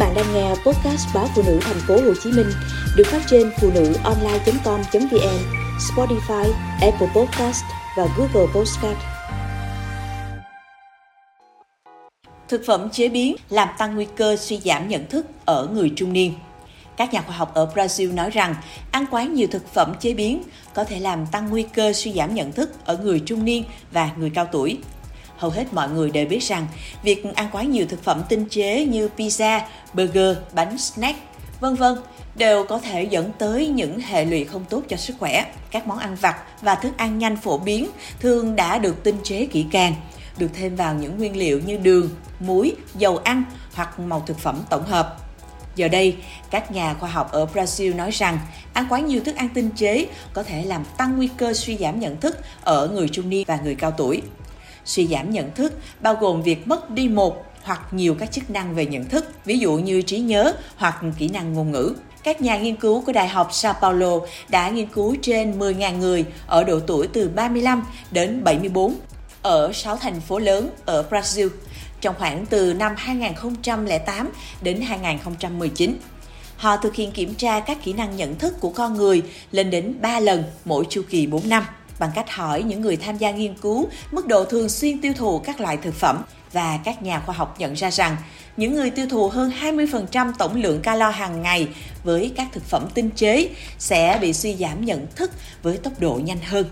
bạn đang nghe podcast báo phụ nữ thành phố Hồ Chí Minh được phát trên phụ nữ online.com.vn, Spotify, Apple Podcast và Google Podcast. Thực phẩm chế biến làm tăng nguy cơ suy giảm nhận thức ở người trung niên. Các nhà khoa học ở Brazil nói rằng ăn quá nhiều thực phẩm chế biến có thể làm tăng nguy cơ suy giảm nhận thức ở người trung niên và người cao tuổi hầu hết mọi người đều biết rằng việc ăn quá nhiều thực phẩm tinh chế như pizza, burger, bánh snack, vân vân đều có thể dẫn tới những hệ lụy không tốt cho sức khỏe. Các món ăn vặt và thức ăn nhanh phổ biến thường đã được tinh chế kỹ càng, được thêm vào những nguyên liệu như đường, muối, dầu ăn hoặc màu thực phẩm tổng hợp. Giờ đây, các nhà khoa học ở Brazil nói rằng ăn quá nhiều thức ăn tinh chế có thể làm tăng nguy cơ suy giảm nhận thức ở người trung niên và người cao tuổi. Suy giảm nhận thức bao gồm việc mất đi một hoặc nhiều các chức năng về nhận thức, ví dụ như trí nhớ hoặc kỹ năng ngôn ngữ. Các nhà nghiên cứu của Đại học Sao Paulo đã nghiên cứu trên 10.000 người ở độ tuổi từ 35 đến 74 ở 6 thành phố lớn ở Brazil trong khoảng từ năm 2008 đến 2019. Họ thực hiện kiểm tra các kỹ năng nhận thức của con người lên đến 3 lần mỗi chu kỳ 4 năm bằng cách hỏi những người tham gia nghiên cứu mức độ thường xuyên tiêu thụ các loại thực phẩm và các nhà khoa học nhận ra rằng, những người tiêu thụ hơn 20% tổng lượng calo hàng ngày với các thực phẩm tinh chế sẽ bị suy giảm nhận thức với tốc độ nhanh hơn.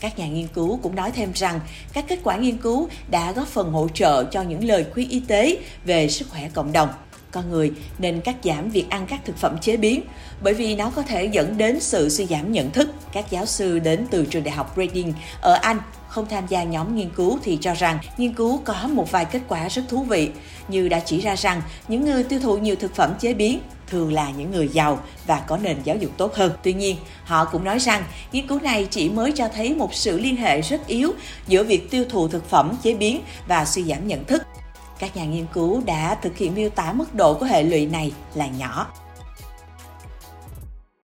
Các nhà nghiên cứu cũng nói thêm rằng, các kết quả nghiên cứu đã góp phần hỗ trợ cho những lời khuyên y tế về sức khỏe cộng đồng con người nên cắt giảm việc ăn các thực phẩm chế biến bởi vì nó có thể dẫn đến sự suy giảm nhận thức. Các giáo sư đến từ trường đại học Reading ở Anh không tham gia nhóm nghiên cứu thì cho rằng nghiên cứu có một vài kết quả rất thú vị như đã chỉ ra rằng những người tiêu thụ nhiều thực phẩm chế biến thường là những người giàu và có nền giáo dục tốt hơn. Tuy nhiên, họ cũng nói rằng nghiên cứu này chỉ mới cho thấy một sự liên hệ rất yếu giữa việc tiêu thụ thực phẩm chế biến và suy giảm nhận thức. Các nhà nghiên cứu đã thực hiện miêu tả mức độ của hệ lụy này là nhỏ.